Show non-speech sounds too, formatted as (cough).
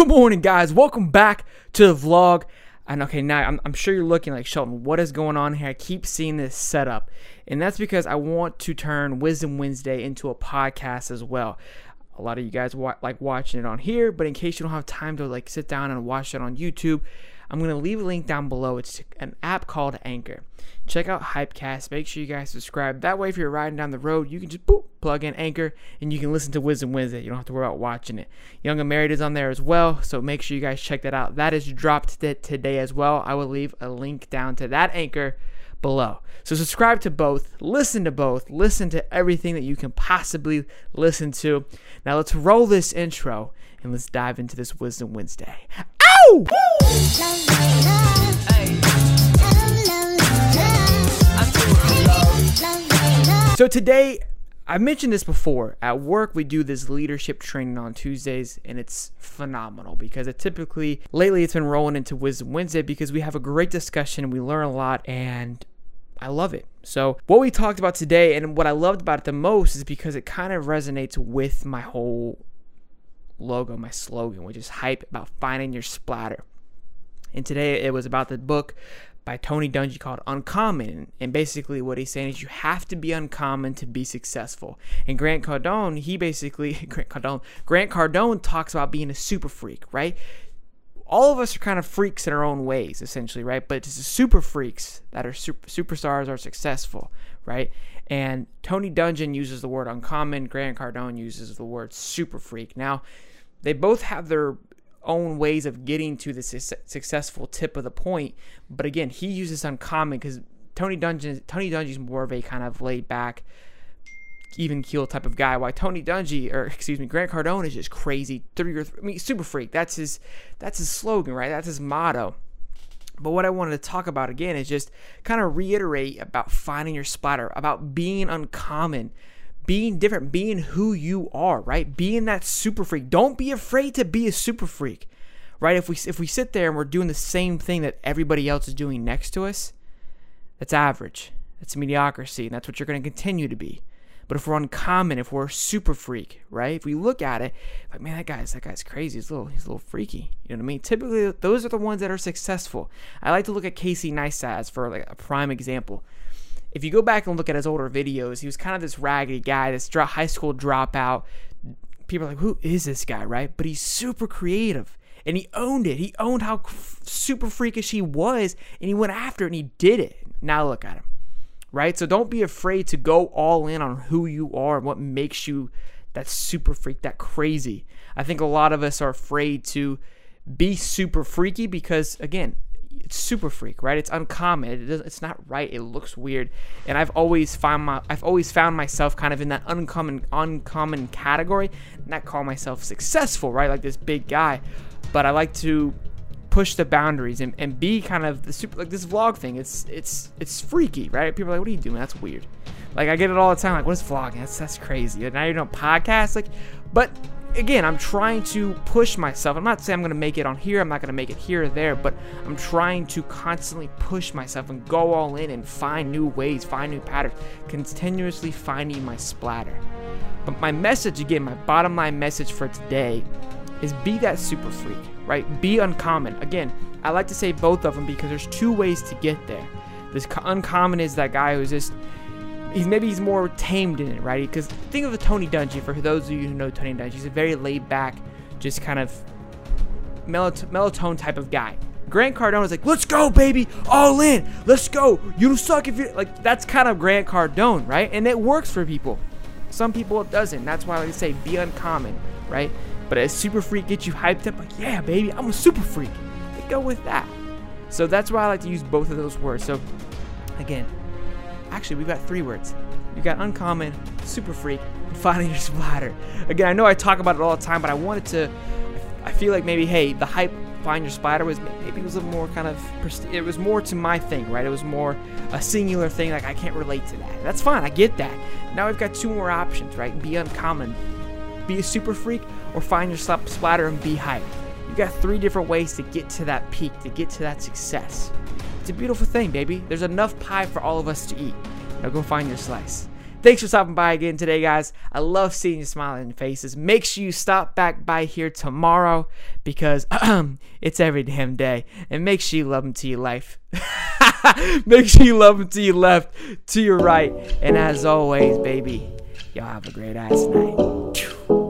Good morning, guys. Welcome back to the vlog. And okay, now I'm, I'm sure you're looking like Shelton. What is going on here? I keep seeing this setup, and that's because I want to turn Wisdom Wednesday into a podcast as well. A lot of you guys wa- like watching it on here, but in case you don't have time to like sit down and watch it on YouTube, I'm going to leave a link down below. It's an app called Anchor. Check out Hypecast. Make sure you guys subscribe. That way, if you're riding down the road, you can just boop, plug in Anchor and you can listen to Wisdom Wednesday. You don't have to worry about watching it. Young and Married is on there as well, so make sure you guys check that out. That is dropped today as well. I will leave a link down to that Anchor below. So subscribe to both, listen to both, listen to everything that you can possibly listen to. Now let's roll this intro and let's dive into this Wisdom Wednesday. Ow! So today, I've mentioned this before. At work, we do this leadership training on Tuesdays, and it's phenomenal because it typically, lately, it's been rolling into Wisdom Wednesday because we have a great discussion we learn a lot, and I love it. So, what we talked about today, and what I loved about it the most, is because it kind of resonates with my whole logo, my slogan, which is hype about finding your splatter. And today it was about the book by Tony Dungy called Uncommon. And basically, what he's saying is you have to be uncommon to be successful. And Grant Cardone, he basically, (laughs) Grant Cardone, Grant Cardone talks about being a super freak, right? All of us are kind of freaks in our own ways, essentially, right? But it's the super freaks that are super, superstars are successful, right? And Tony Dungy uses the word uncommon. Grant Cardone uses the word super freak. Now, they both have their own ways of getting to the su- successful tip of the point. But again, he uses uncommon because Tony Dungy Tony Dungy's more of a kind of laid back, even keel type of guy. Why Tony Dungy or (laughs) excuse me, Grant Cardone is just crazy. Three or I mean, super freak. That's his that's his slogan, right? That's his motto. But what I wanted to talk about again is just kind of reiterate about finding your splatter, about being uncommon, being different, being who you are, right? Being that super freak. Don't be afraid to be a super freak, right? If we if we sit there and we're doing the same thing that everybody else is doing next to us, that's average. That's mediocrity, and that's what you're going to continue to be. But if we're uncommon, if we're a super freak, right? If we look at it, like man, that guy's that guy's crazy. He's a little he's a little freaky. You know what I mean? Typically, those are the ones that are successful. I like to look at Casey Neistat as for like a prime example if you go back and look at his older videos, he was kind of this raggedy guy, this high school dropout. People are like, who is this guy, right? But he's super creative and he owned it. He owned how super freakish he was and he went after it and he did it. Now look at him, right? So don't be afraid to go all in on who you are and what makes you that super freak, that crazy. I think a lot of us are afraid to be super freaky because, again, it's super freak, right? It's uncommon. It it's not right. It looks weird, and I've always found my I've always found myself kind of in that uncommon uncommon category. Not call myself successful, right? Like this big guy, but I like to push the boundaries and, and be kind of the super like this vlog thing. It's it's it's freaky, right? People are like, what are you doing? That's weird. Like I get it all the time. Like, what is vlogging? That's that's crazy. And now you're doing podcasts. like, but again, I'm trying to push myself. I'm not saying I'm going to make it on here, I'm not going to make it here or there, but I'm trying to constantly push myself and go all in and find new ways, find new patterns, continuously finding my splatter. But my message, again, my bottom line message for today is be that super freak, right? Be uncommon. Again, I like to say both of them because there's two ways to get there. This uncommon is that guy who's just he's maybe he's more tamed in it, right? Because think of the Tony Dungy. For those of you who know Tony Dungy, he's a very laid back, just kind of melatonin type of guy. Grant Cardone is like, let's go, baby, all in, let's go. You suck if you like. That's kind of Grant Cardone, right? And it works for people. Some people it doesn't. That's why I like to say be uncommon, right? But a super freak gets you hyped up, like, yeah, baby, I'm a super freak. They go with that. So that's why I like to use both of those words. So again, Actually, we've got three words. We've got uncommon, super freak, and finding your splatter. Again, I know I talk about it all the time, but I wanted to. I feel like maybe, hey, the hype find your splatter was maybe it was a more kind of it was more to my thing, right? It was more a singular thing. Like I can't relate to that. That's fine. I get that. Now we've got two more options, right? Be uncommon, be a super freak, or find your splatter and be hype. You got three different ways to get to that peak, to get to that success. It's a beautiful thing, baby. There's enough pie for all of us to eat. Now go find your slice. Thanks for stopping by again today, guys. I love seeing your smiling faces. Make sure you stop back by here tomorrow because (clears throat) it's every damn day. And make sure you love them to your life. (laughs) make sure you love them to your left, to your right. And as always, baby, y'all have a great ass night.